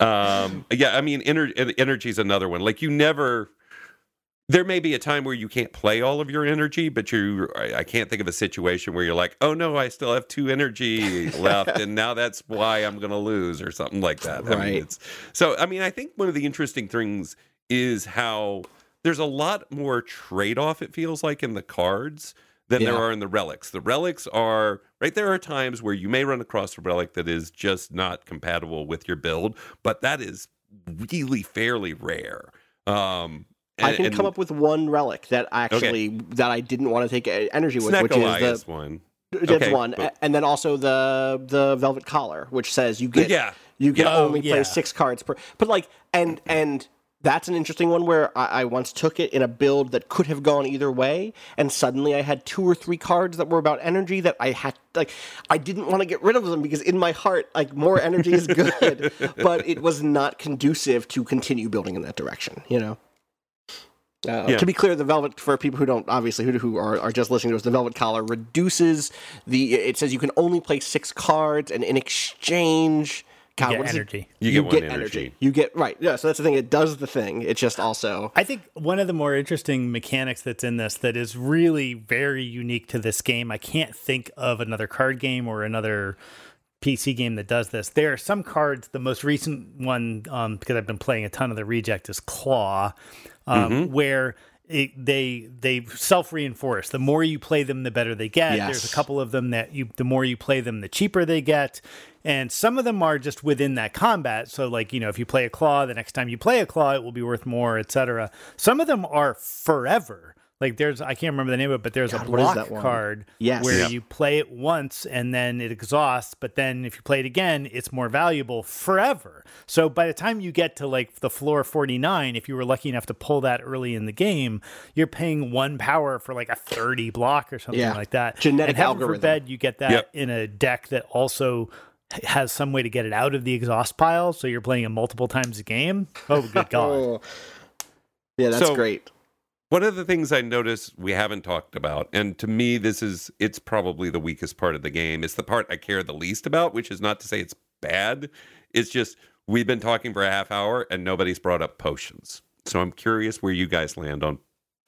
Um, yeah, I mean, ener- energy is another one. Like you never. There may be a time where you can't play all of your energy, but you. I I can't think of a situation where you're like, oh no, I still have two energy [LAUGHS] left, and now that's why I'm going to lose or something like that. I Right. mean, it's, so I mean, I think one of the interesting things is how there's a lot more trade off. It feels like in the cards than there are in the relics. The relics are right. There are times where you may run across a relic that is just not compatible with your build, but that is really fairly rare. Um, I can and come up with one relic that actually that I didn't want to take uh, energy with, which Snecko Eye is is one. the that's okay, one, but- and then also the the velvet collar, which says you get Yeah. you can Yeah. Oh, only yeah. play six cards per. But like and and that's an interesting one where I, I once took it in a build that could have gone either way, and suddenly I had two or three cards that were about energy that I had like I didn't want to get rid of them because in my heart like more energy is [LAUGHS] good, but it was not conducive to continue building in that direction. You know. Uh, Yeah. To be clear, the velvet for people who don't obviously who, who are, are just listening to us, the velvet collar reduces the. It says you can only play six cards, and in exchange, God, get what is it? energy. You get one energy. You get right. Yeah, so that's the thing. It does the thing. It just also I think one of the more interesting mechanics that's in this that is really very unique to this game. I can't think of another card game or another PC game that does this. There are some cards. The most recent one, um, because I've been playing a ton of the Reject, is Claw, um, where it, they they self reinforce. The more you play them, the better they get. There's a couple of them that you, the more you play them, the cheaper they get. And some of them are just within that combat. So, like you know, if you play a claw, the next time you play a claw, it will be worth more, etc. Some of them are forever. Like there's, I can't remember the name of it, but there's God, a block that card Yes. where Yeah. you play it once and then it exhausts, but then if you play it again, it's more valuable forever. So by the time you get to like the floor 49, if you were lucky enough to pull that early in the game, you're paying one power for like a 30 block or something Yeah. like that. Genetic and heaven algorithm. forbid you get that Yep. in a deck that also has some way to get it out of the exhaust pile, so you're playing it multiple times a game. Oh, good [LAUGHS] god! Oh. Yeah, that's So- great. One of the things I noticed we haven't talked about, and to me, this is it's probably the weakest part of the game. It's the part I care the least about, which is not to say it's bad. It's just we've been talking for a half hour and nobody's brought up potions. So I'm curious where you guys land on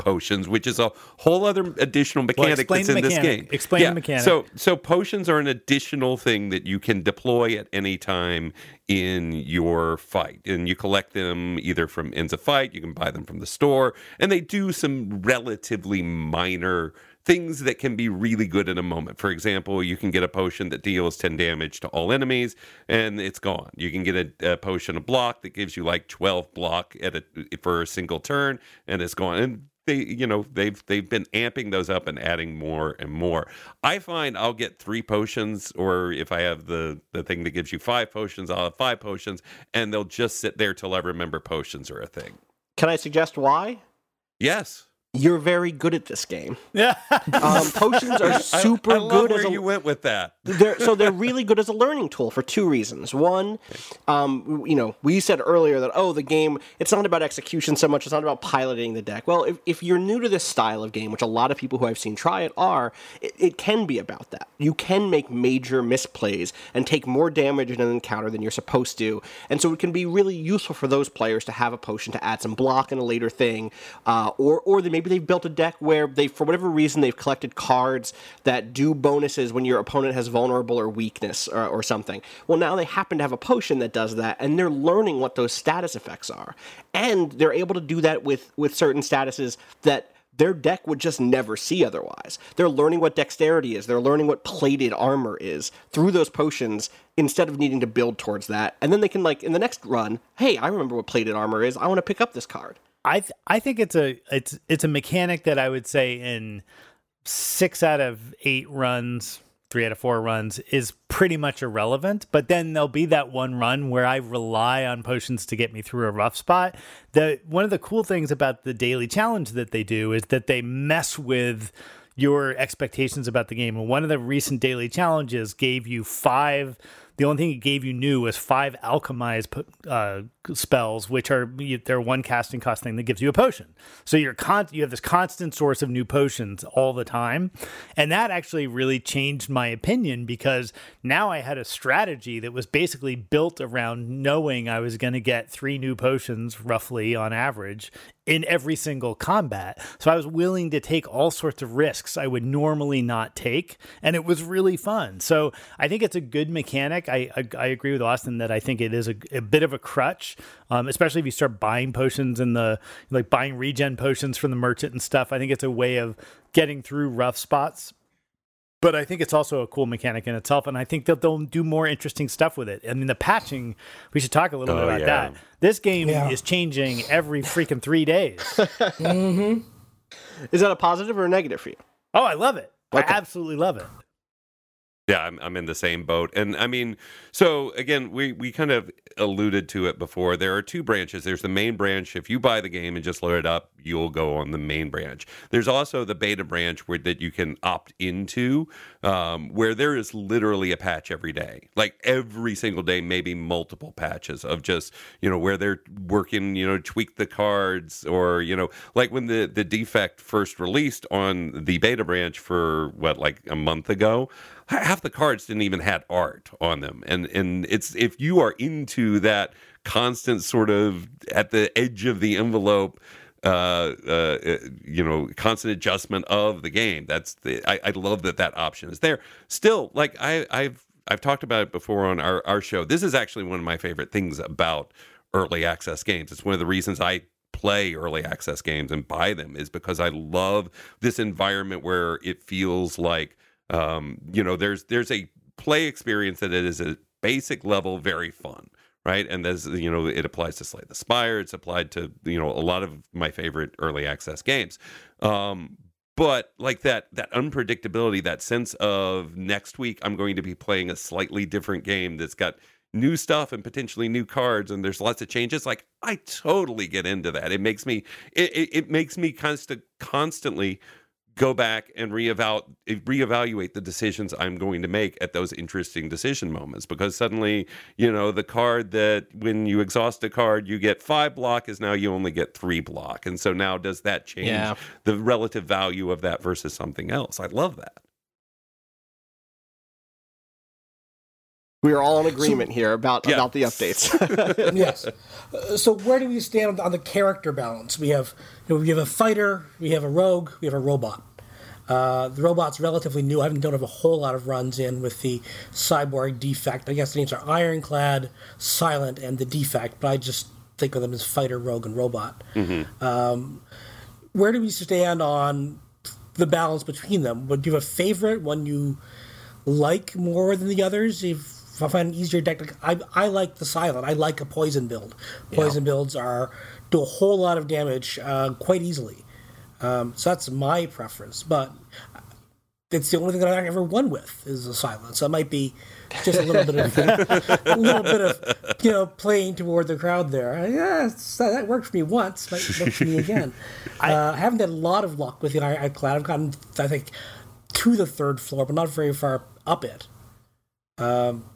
potions, which is a whole other additional mechanic explain that's in this game. Explain the mechanic. So so potions are an additional thing that you can deploy at any time in your fight. And you collect them either from ends of fight, you can buy them from the store, and they do some relatively minor things that can be really good in a moment. For example, you can get a potion that deals 10 damage to all enemies and it's gone. You can get a, a potion of block that gives you like 12 block at a, for a single turn and it's gone. And they you know they've they've been amping those up and adding more and more. I find I'll get three potions, or if I have the the thing that gives you five potions, I'll have five potions, and they'll just sit there till I remember potions are a thing. Can I suggest why? Yes. You're very good at this game. [LAUGHS] Yeah. Um, potions are [LAUGHS] super I, I good where as a you went with that. they're, so they're [LAUGHS] really good as a learning tool for two reasons. One, um, you know, we said earlier that oh, the game it's not about execution so much; it's not about piloting the deck. Well, if, if you're new to this style of game, which a lot of people who I've seen try it are, it, it can be about that. You can make major misplays and take more damage in an encounter than you're supposed to, and so it can be really useful for those players to have a potion to add some block in a later thing, uh, or or they, maybe they've built a deck where they, for whatever reason, they've collected cards that do bonuses when your opponent has vulnerable or weakness or, or something. Well, now they happen to have a potion that does that, and they're learning what those status effects are, and they're able to do that with with certain statuses that their deck would just never see otherwise. They're learning what dexterity is, they're learning what plated armor is through those potions instead of needing to build towards that. And then they can like in the next run, hey, I remember what plated armor is. I want to pick up this card. I th- I think it's a it's it's a mechanic that I would say in six out of eight runs, three out of four runs is pretty much irrelevant. But then there'll be that one run where I rely on potions to get me through a rough spot. The one of the cool things about the daily challenge that they do is that they mess with your expectations about the game. And one of the recent daily challenges gave you five the only thing it gave you new was five alchemized uh, spells, which are they're one casting cost thing that gives you a potion. So you're con- you have this constant source of new potions all the time, and that actually really changed my opinion because now I had a strategy that was basically built around knowing I was going to get three new potions roughly on average in every single combat. So I was willing to take all sorts of risks I would normally not take, and it was really fun. So I think it's a good mechanic. I I, I agree with Austin that I think it is a, a bit of a crutch, um, especially if you start buying potions and the like buying regen potions from the merchant and stuff. I think it's a way of getting through rough spots but I think it's also a cool mechanic in itself, and I think that they'll do more interesting stuff with it. I mean, the patching, we should talk a little Oh, bit about yeah. that. This game Yeah. is changing every freaking three days. [LAUGHS] Mm-hmm. Is that a positive or a negative for you? oh, I love it. Okay. I absolutely love it. Yeah, I'm, I'm in the same boat. And I mean, so again, we, we kind of alluded to it before. There are two branches. There's the main branch. If you buy the game and just load it up, you'll go on the main branch. There's also the beta branch where that you can opt into, um, where there is literally a patch every day. Like every single day, maybe multiple patches of just, you know, where they're working, you know, tweak the cards or, you know, like when the, the defect first released on the beta branch for what, like a month ago, half the cards didn't even had art on them and and it's if you are into that constant sort of at the edge of the envelope uh, uh, you know, constant adjustment of the game. That's the I, I love that that option is there. Still, like I, I've I've talked about it before on our our show. This is actually one of my favorite things about early access games. It's one of the reasons I play early access games and buy them is because I love this environment where it feels like um, you know there's there's a play experience that it is a basic level very fun right? And there's you know it applies to slay the spire it's applied to you know a lot of my favorite early access games. Um, but like that that unpredictability that sense of next week i'm going to be playing a slightly different game that's got new stuff and potentially new cards and there's lots of changes like i totally get into that. It makes me it, it, it makes me constant constantly go back and reeval- reevaluate the decisions I'm going to make at those interesting decision moments because suddenly, you know, the card that when you exhaust a card, you get five block is now you only get three block. And so now does that change Yeah. the relative value of that versus something else? I love that. We are all in agreement here about Yeah. about the updates. [LAUGHS] yes. [LAUGHS] Uh, so where do we stand on the character balance? We have you know, we have a fighter, we have a rogue, we have a robot. Uh, the robot's relatively new. I haven't done a whole lot of runs in with the cyborg defect. I guess the names are Ironclad, Silent, and the defect, but I just think of them as fighter, rogue, and robot. Um, where do we stand on the balance between them? Would you have a favorite, one you like more than the others? If I find an easier deck, I, I like the silent. I like a poison build. Poison builds are do a whole lot of damage uh, quite easily. Um, so that's my preference, but it's the only thing that I ever won with is the silence. So it might be just a little bit of [LAUGHS] a little bit of you know playing toward the crowd there. Yeah, that worked for me once, might work for me again. I, [LAUGHS] uh, I haven't had a lot of luck with the Ironclad. I've gotten I think to the third floor, but not very far up it. Um,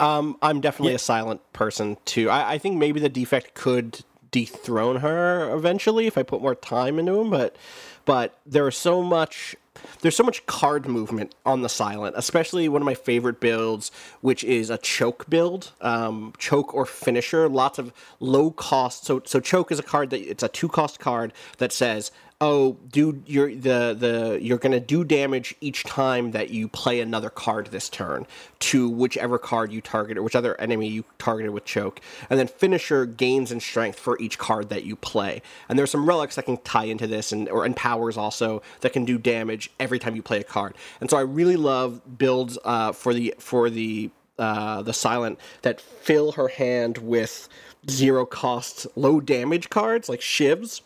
um, I'm definitely yeah. a silent person too. I, I think maybe the defect could dethrone her eventually if I put more time into him, but but there is so much there's so much card movement on the silent, especially one of my favorite builds, which is a choke build, um, choke or finisher. Lots of low cost. So so choke is a card that it's a two cost card that says oh, do you're the the you're gonna do damage each time that you play another card this turn to whichever card you target or which other enemy you targeted with choke, and then finisher gains in strength for each card that you play. And there's some relics that can tie into this, and or and powers also that can do damage every time you play a card. And so I really love builds uh, for the for the uh, the silent that fill her hand with zero cost low damage cards like shivs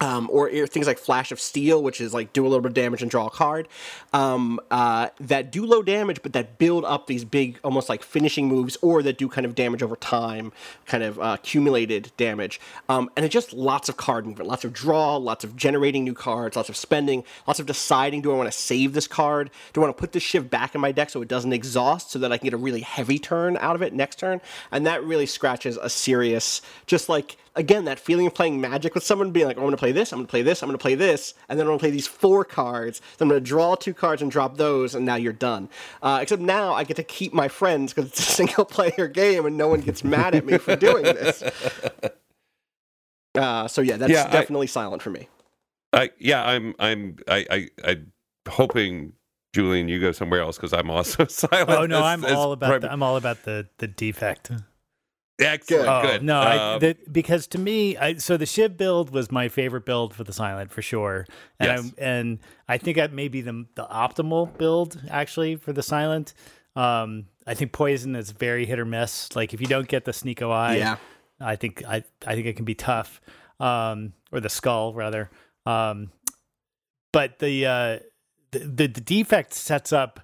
um, or things like Flash of Steel, which is like do a little bit of damage and draw a card, um, uh, that do low damage, but that build up these big, almost like finishing moves, or that do kind of damage over time, kind of uh, accumulated damage. Um, and it's just lots of card movement, lots of draw, lots of generating new cards, lots of spending, lots of deciding do I want to save this card? Do I want to put this shiv back in my deck so it doesn't exhaust so that I can get a really heavy turn out of it next turn? And that really scratches a serious, just like again that feeling of playing magic with someone being like oh, i'm going to play this i'm going to play this i'm going to play this and then i'm going to play these four cards then i'm going to draw two cards and drop those and now you're done uh, except now i get to keep my friends because it's a [LAUGHS] single player game and no one gets mad at me for doing this [LAUGHS] uh, so yeah that's yeah, definitely I, silent for me I, yeah i'm i'm i i i'm hoping Julian, you go somewhere else because I'm also [LAUGHS] silent. Oh no, as, I'm all about prim- the, I'm all about the the defect. Excellent. Oh, good. No, I, um, because to me, I, so the shiv build was my favorite build for the silent for sure, and yes. I, and I think that may be the the optimal build actually for the silent. Um, I think poison is very hit or miss. Like if you don't get the Snecko Eye, yeah. I think I I think it can be tough. Um, or the skull rather. Um, but the, uh, the the the defect sets up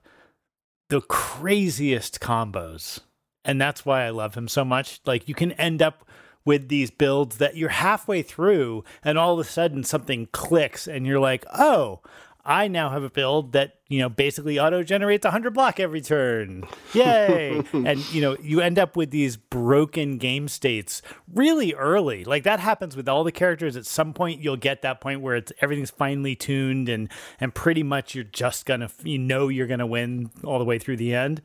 the craziest combos and that's why I love him so much. Like you can end up with these builds that you're halfway through and all of a sudden something clicks and you're like, "Oh, I now have a build that, you know, basically auto generates 100 block every turn. [LAUGHS] Yay. and, you know, you end up with these broken game states really early. Like that happens with all the characters. At some point, you'll get that point where it's everything's finely tuned and, and pretty much you're just going to, you know, you're going to win all the way through the end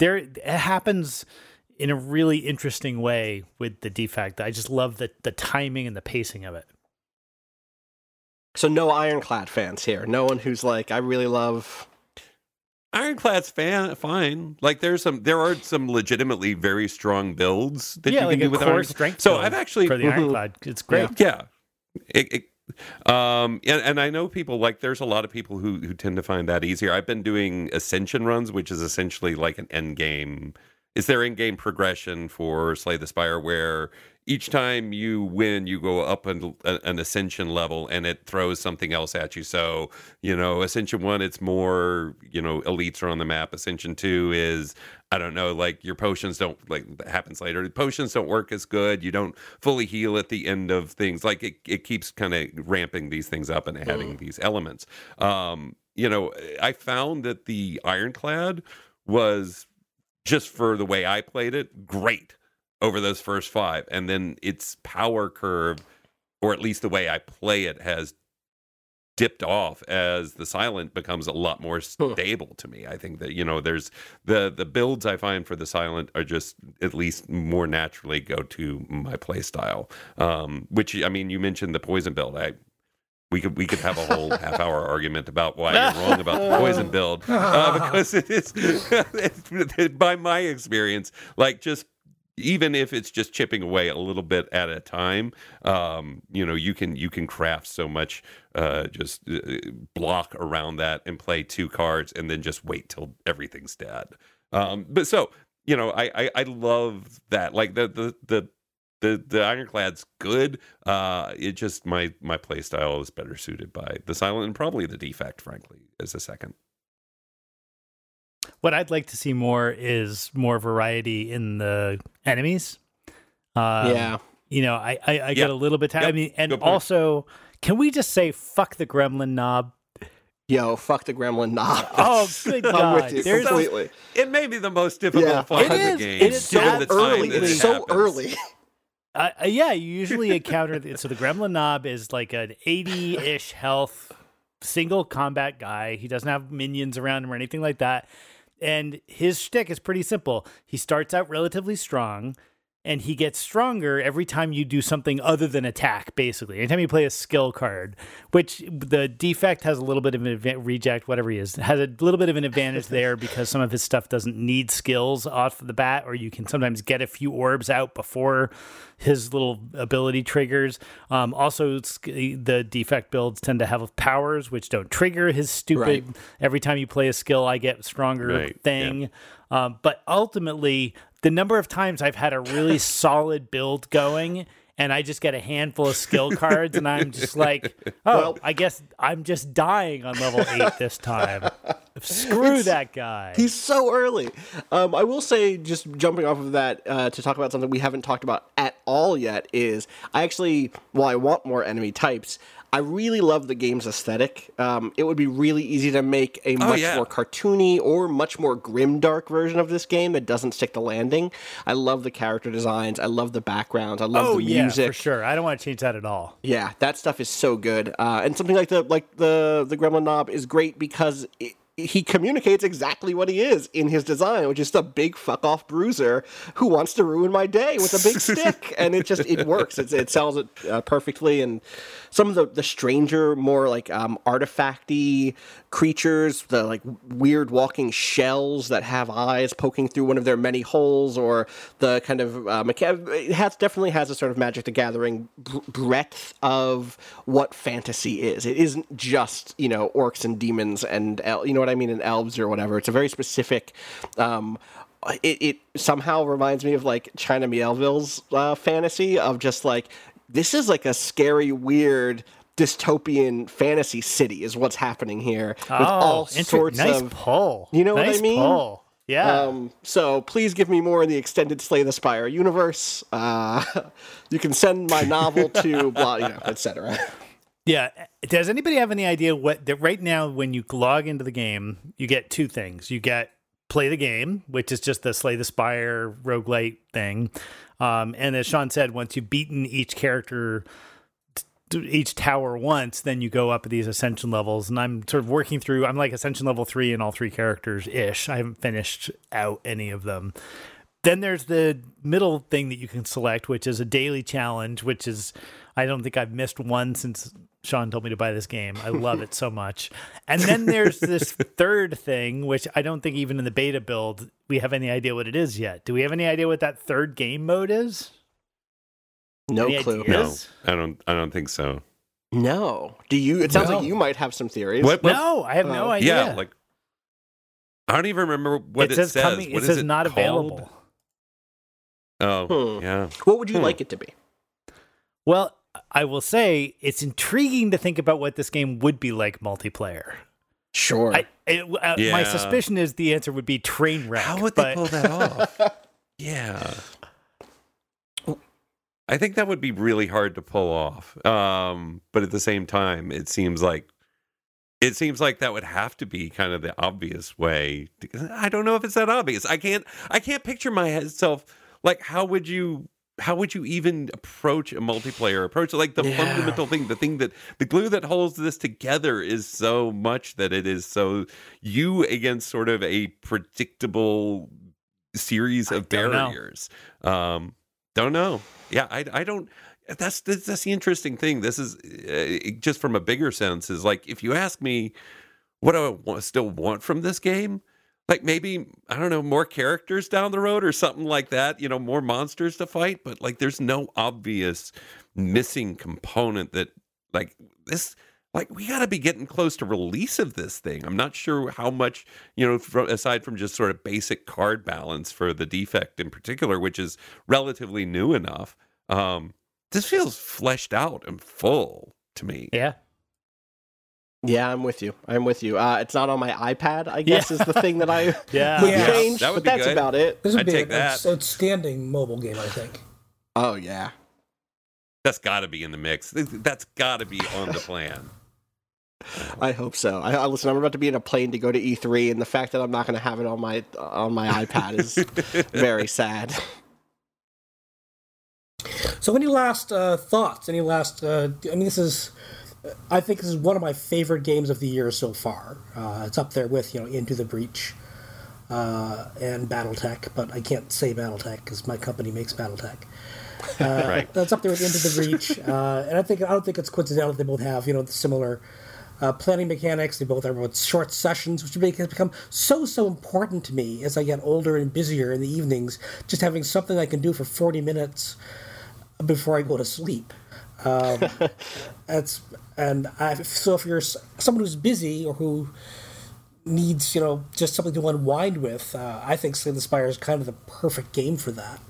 there it happens in a really interesting way with the defect. I just love the the timing and the pacing of it. So no Ironclad fans here. No one who's like, I really love Ironclad's fan fine. Like there's some there are some legitimately very strong builds that yeah, you like can do with core strength. So I've actually for the. [LAUGHS] Ironclad, it's great. Yeah. It, it, um, and, and, I know people like there's a lot of people who who tend to find that easier. I've been doing ascension runs, which is essentially like an end game. Is there in game progression for Slay the Spire where each time you win, you go up an, an ascension level and it throws something else at you. So, you know, ascension one, it's more, you know, elites are on the map. Ascension two is, I don't know, like your potions don't, like, that happens later. Potions don't work as good. You don't fully heal at the end of things. Like, it, it keeps kind of ramping these things up and adding mm. these elements. Um, you know, I found that the Ironclad was just for the way I played it, great over those first five, and then its power curve, or at least the way I play it, has dipped off as the silent becomes a lot more stable to me. I think that you know there's the the builds I find for the silent are just at least more naturally go to my play style. Um, which I mean, you mentioned the poison build. I we could we could have a whole half hour [LAUGHS] argument about why you're wrong about the poison build uh, [LAUGHS] because it is [LAUGHS] by my experience like just even if it's just chipping away a little bit at a time um, you know you can you can craft so much uh, just uh, block around that and play two cards and then just wait till everything's dead um, but so you know I, I i love that like the the the the the ironclad's good. Uh, it just my my play style is better suited by the silent and probably the defect, frankly, as a second. What I'd like to see more is more variety in the enemies. Um, yeah. You know, I I, I Yep. get a little bit. T- I Yep. mean, and also, can we just say fuck the gremlin nob? Yo, fuck the gremlin nob. [LAUGHS] Oh, [LAUGHS] good I'm God. with you There's- completely. It may be the most difficult Yeah. part It of the game. It is so the early. It's it so happens. early. [LAUGHS] Uh, uh, yeah, you usually encounter the, so the Gremlin Nob is like an 80-ish health single combat guy. He doesn't have minions around him or anything like that. And his shtick is pretty simple. He starts out relatively strong, and he gets stronger every time you do something other than attack. Basically, anytime you play a skill card, which the defect has a little bit of an adva- reject, whatever he is, has a little bit of an advantage [LAUGHS] there because some of his stuff doesn't need skills off the bat, or you can sometimes get a few orbs out before his little ability triggers. Um, also, the defect builds tend to have powers which don't trigger his stupid. Right. Every time you play a skill, I get stronger Right, thing. Um, but ultimately, the number of times I've had a really [LAUGHS] solid build going. And I just get a handful of skill [LAUGHS] cards, and I'm just like, oh, Well- I guess I'm just dying on level eight this time. Screw that guy. He's so early. Um, I will say, just jumping off of that uh, to talk about something we haven't talked about at all yet is I actually, while I want more enemy types, I really love the game's aesthetic. Um, it would be really easy to make a much yeah. more cartoony or much more grim dark version of this game that doesn't stick the landing. I love the character designs. I love the backgrounds. I love oh the yeah, music. for sure. I don't want to change that at all. Yeah, that stuff is so good, uh, and something like the like the the Gremlin Nob is great because it, he communicates exactly what he is in his design, which is a big fuck off bruiser who wants to ruin my day with a big [LAUGHS] stick, and it just it works. It's, it sells it uh, perfectly, and some of the the stranger, more like um, artifacty creatures, the like weird walking shells that have eyes poking through one of their many holes, or the kind of uh, mecha- it has definitely has a sort of Magic the Gathering br- breadth of what fantasy is. It isn't just you know orcs and demons and you know what I mean in elves or whatever. It's a very specific. Um, it, it somehow reminds me of like China Miéville's uh, fantasy of just like this is like a scary, weird dystopian fantasy city is what's happening here with all inter- sorts Oh, nice of pull. You know what I mean? Pull. Yeah. um, so please give me more in the extended Slay the Spire universe. Uh, [LAUGHS] you can send my novel to [LAUGHS] blah, you know, etc. Yeah. Does anybody have any idea what that right now when you log into the game, you get two things. You get play the game, which is just the Slay the Spire roguelite thing. Um, and as Sean said, once you've beaten each character each tower once, then you go up these ascension levels. And I'm sort of working through I'm like ascension level three in all three characters ish. I haven't finished out any of them. Then there's the middle thing that you can select, which is a daily challenge, which is I don't think I've missed one since Sean told me to buy this game. I love it so [LAUGHS] much. And then there's this third thing, which I don't think even in the beta build we have any idea what it is yet. Do we have any idea what that third game mode is? No Any clue. ideas? No, I don't. I don't think so. No. Do you? It sounds No. like you might have some theories. What? what- No, I have no Oh. idea. Yeah, like I don't even remember what it it, says, coming. What it is says not called? available. Oh, Hmm. yeah. What would you Hmm. like it to be? Well, I will say it's intriguing to think about what this game would be like multiplayer. Sure. I, it, uh, My suspicion is the answer would be train wreck. How would they but- pull that off? [LAUGHS] yeah. I think that would be really hard to pull off. Um, but at the same time, it seems like it seems like that would have to be kind of the obvious way. to- I don't know if it's that obvious. I can't I can't picture myself like how would you how would you even approach a multiplayer approach like the Yeah. fundamental thing the thing that the glue that holds this together is so much that it is so you against sort of a predictable series of don't know. barriers um don't know yeah i i don't that's that's, that's the interesting thing this is uh, just from a bigger sense is like if you ask me what do i want, still want from this game like maybe i don't know more characters down the road or something like that you know more monsters to fight but like there's no obvious missing component that like this like we got to be getting close to release of this thing i'm not sure how much you know from, aside from just sort of basic card balance for the defect in particular which is relatively new enough Um, this feels fleshed out and full to me. Yeah. Yeah, I'm with you. I'm with you. Uh, it's not on my iPad, I guess, Yeah. is the thing that I [LAUGHS] Yeah. would Yeah, change. that would but be that's good. about it. This would I'd be take an that. outs- outstanding mobile game, I think. Oh yeah. That's got to be in the mix. That's got to be on the plan. [LAUGHS] I hope so. I, I listen. I'm about to be in a plane to go to E3, and the fact that I'm not going to have it on my on my iPad is [LAUGHS] very sad. So, any last uh, thoughts? Any last? Uh, I mean, this is. I think this is one of my favorite games of the year so far. Uh, it's up there with you know Into the Breach uh, and BattleTech, but I can't say BattleTech because my company makes BattleTech. Uh, [LAUGHS] Right. That's up there with Into the Breach, uh, and I think I don't think it's coincidental that they both have you know similar uh, planning mechanics. They both have about short sessions, which make- has become so so important to me as I get older and busier in the evenings. Just having something I can do for forty minutes before I go to sleep. Um, [LAUGHS] that's and I, so if you're someone who's busy or who needs you know just something to unwind with, uh, I think Slay the Spire is kind of the perfect game for that.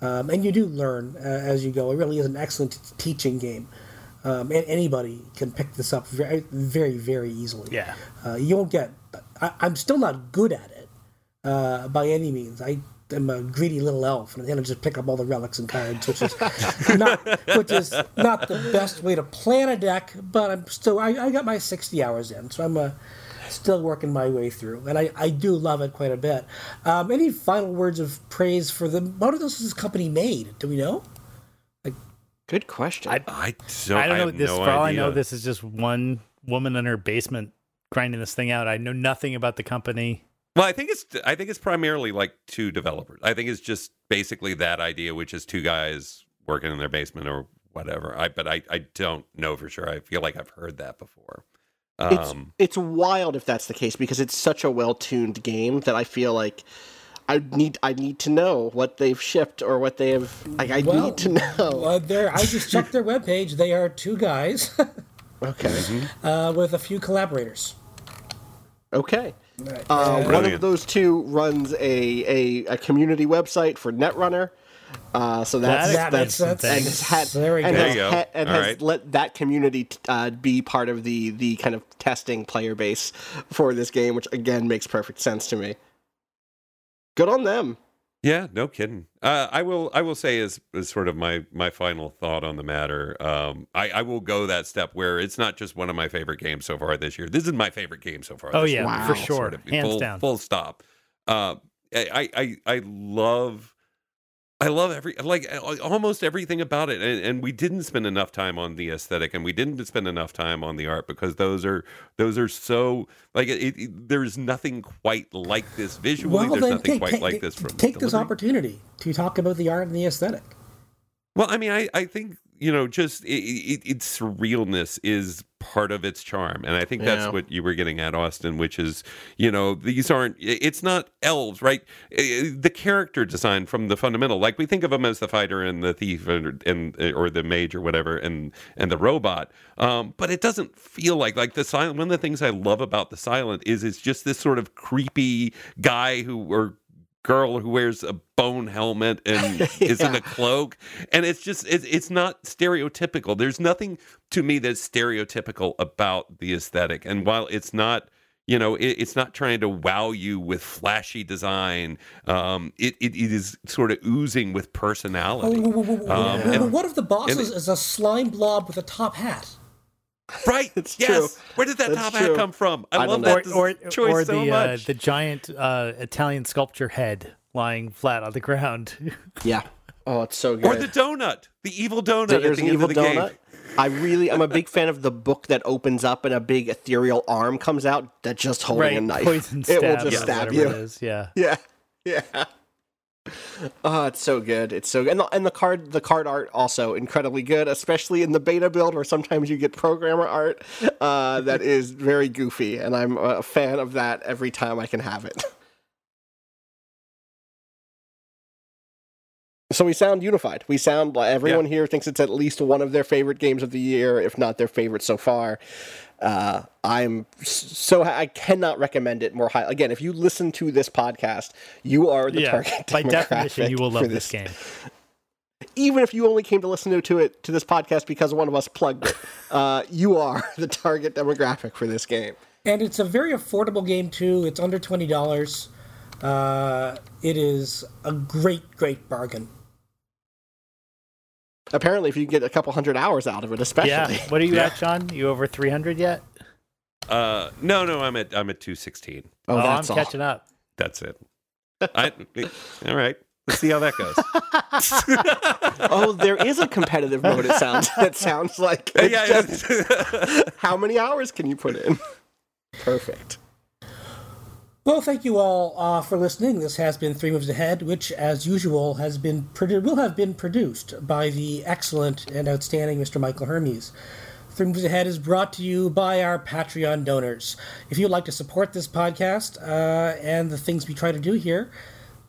Um, and you do learn uh, as you go. It really is an excellent t- teaching game. Um, and anybody can pick this up very, very, very easily. Yeah. Uh, you won't get. I, I'm still not good at it uh, by any means. I am a greedy little elf, and then I just pick up all the relics and cards, which is not which is not the best way to plan a deck. But I'm still. I, I got my 60 hours in, so I'm uh, still working my way through, and I, I do love it quite a bit. Um, any final words of praise for the? What are those this company made? Do we know? Good question. I- I don't. I don't know have this. no for all I know, this is just one woman in her basement grinding this thing out. I know nothing about the company. Well, I think it's I think it's primarily like two developers. I think it's just basically that idea, which is two guys working in their basement or whatever. I but I, I don't know for sure. I feel like I've heard that before. it's Um, it's wild if that's the case because it's such a well tuned game that I feel like I need I need to know what they've shipped or what they have. Like I Well, need to know. Uh, there, I just checked their [LAUGHS] webpage. They are two guys [LAUGHS] Okay. uh, with a few collaborators. Okay. Right. Uh, one of those two runs a, a, a community website for Netrunner. Uh, so that's That makes that's and has had There we and go. has, go. ha- and All has right. let that community t- uh, be part of the the kind of testing player base for this game, which again makes perfect sense to me. Good on them. Yeah, no kidding. Uh, I will. I will say as, as sort of my my final thought on the matter. Um, I, I will go that step where it's not just one of my favorite games so far this year. This is my favorite game so far. Oh, yeah. Wow. for sure, Sort of hands full, down. Full stop. Uh, I, I I love. I love every like almost everything about it, and, and we didn't spend enough time on the aesthetic, and we didn't spend enough time on the art because those are those are so like it, it, there's nothing quite like this visually. there's nothing quite like this from take this opportunity to talk about the art and the aesthetic. Well, I mean, I, I think you know, just it, its surrealness is part of its charm, and I think Yeah. that's what you were getting at, Austin. Which is, you know, these aren't. It's not elves, right? The character design from the fundamental, like we think of them as the fighter and the thief, and, and or the mage or whatever, and and the robot. Um, but it doesn't feel like like the silent. One of the things I love about the silent is it's just this sort of creepy guy who or girl who wears a bone helmet and [LAUGHS] is in a cloak. And it's just it's, it's not stereotypical. There's nothing to me that's stereotypical about the aesthetic. And while it's not you know it, it's not trying to wow you with flashy design um it, it, it is sort of oozing with personality. Um, Well, and- One of the bosses and- is a slime blob with a top hat. Right [LAUGHS] It's yes true. where did that That's top true. hat come from i, I love that know. or des- or, choice or so the uh, the giant uh, Italian sculpture head lying flat on the ground. [LAUGHS] Yeah. Oh, it's so good. or the donut the evil donut So there's the an end evil of the donut. game I really, I'm a big fan of the book that opens up and a big ethereal arm comes out that just holding right, a knife. poison it stab. will just or stab whatever you. It is. Yeah. Yeah, [LAUGHS] yeah. Oh, [LAUGHS] it's so good. It's so good. And the, and the card, the card art also incredibly good, especially in the beta build where sometimes you get programmer art uh, that is very goofy, and I'm a fan of that every time I can have it. [LAUGHS] So we sound unified. We sound like everyone here thinks it's at least one of their favorite games of the year, if not their favorite so far. Uh, I'm so I cannot recommend it more high. Again, if you listen to this podcast, you are the yeah. target By demographic definition, you will for love this game. even if you only came to listen to it to this podcast because one of us plugged it, [LAUGHS] uh, you are [LAUGHS] the target demographic for this game. And it's a very affordable game too. It's under twenty dollars. Uh, it is a great, great bargain. Apparently, if you get a couple hundred hours out of it, especially. Yeah. What are you at, John? You over 300 yet? Uh, no, no, I'm at I'm at 216. Oh, Oh, I'm all. catching up. That's it. I, [LAUGHS] all right. Let's see how that goes. [LAUGHS] Oh, there is a competitive mode. It sounds. [LAUGHS] It sounds like. It's yeah, just, yeah. how many hours can you put in? Perfect. Well, thank you all uh, for listening. This has been Three Moves Ahead, which, as usual, has been produ- will have been produced by the excellent and outstanding Mr. Michael Hermes. Three Moves Ahead is brought to you by our Patreon donors. If you'd like to support this podcast uh, and the things we try to do here,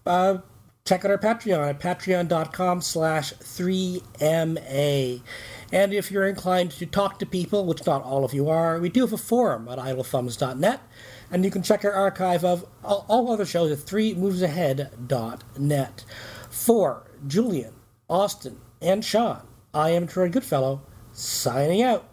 uh, check out our Patreon at patreon.com slash 3MA. And if you're inclined to talk to people, which not all of you are, we do have a forum at idlethumbs.net. And you can check our archive of all, all other shows at 3movesahead.net. For Julian, Austin, and Sean, I am Troy Goodfellow, signing out.